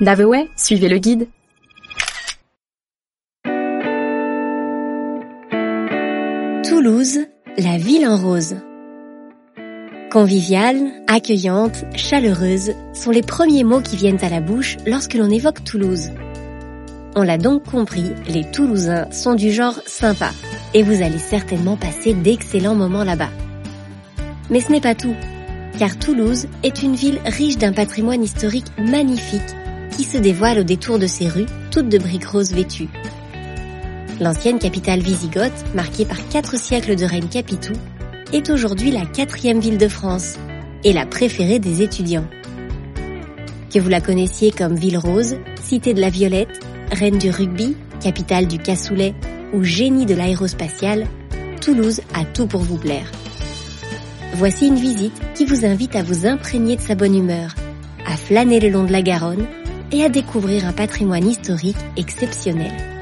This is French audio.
Daveway, suivez le guide. Toulouse, la ville en rose. Conviviale, accueillante, chaleureuse sont les premiers mots qui viennent à la bouche lorsque l'on évoque Toulouse. On l'a donc compris, les Toulousains sont du genre sympa et vous allez certainement passer d'excellents moments là-bas. Mais ce n'est pas tout, car Toulouse est une ville riche d'un patrimoine historique magnifique qui se dévoile au détour de ses rues, toutes de briques roses vêtues. L'ancienne capitale wisigothe, marquée par quatre siècles de règne capitaux, est aujourd'hui la quatrième ville de France et la préférée des étudiants. Que vous la connaissiez comme Ville Rose, Cité de la Violette, Reine du rugby, capitale du cassoulet ou génie de l'aérospatiale, Toulouse a tout pour vous plaire. Voici une visite qui vous invite à vous imprégner de sa bonne humeur, à flâner le long de la Garonne et à découvrir un patrimoine historique exceptionnel.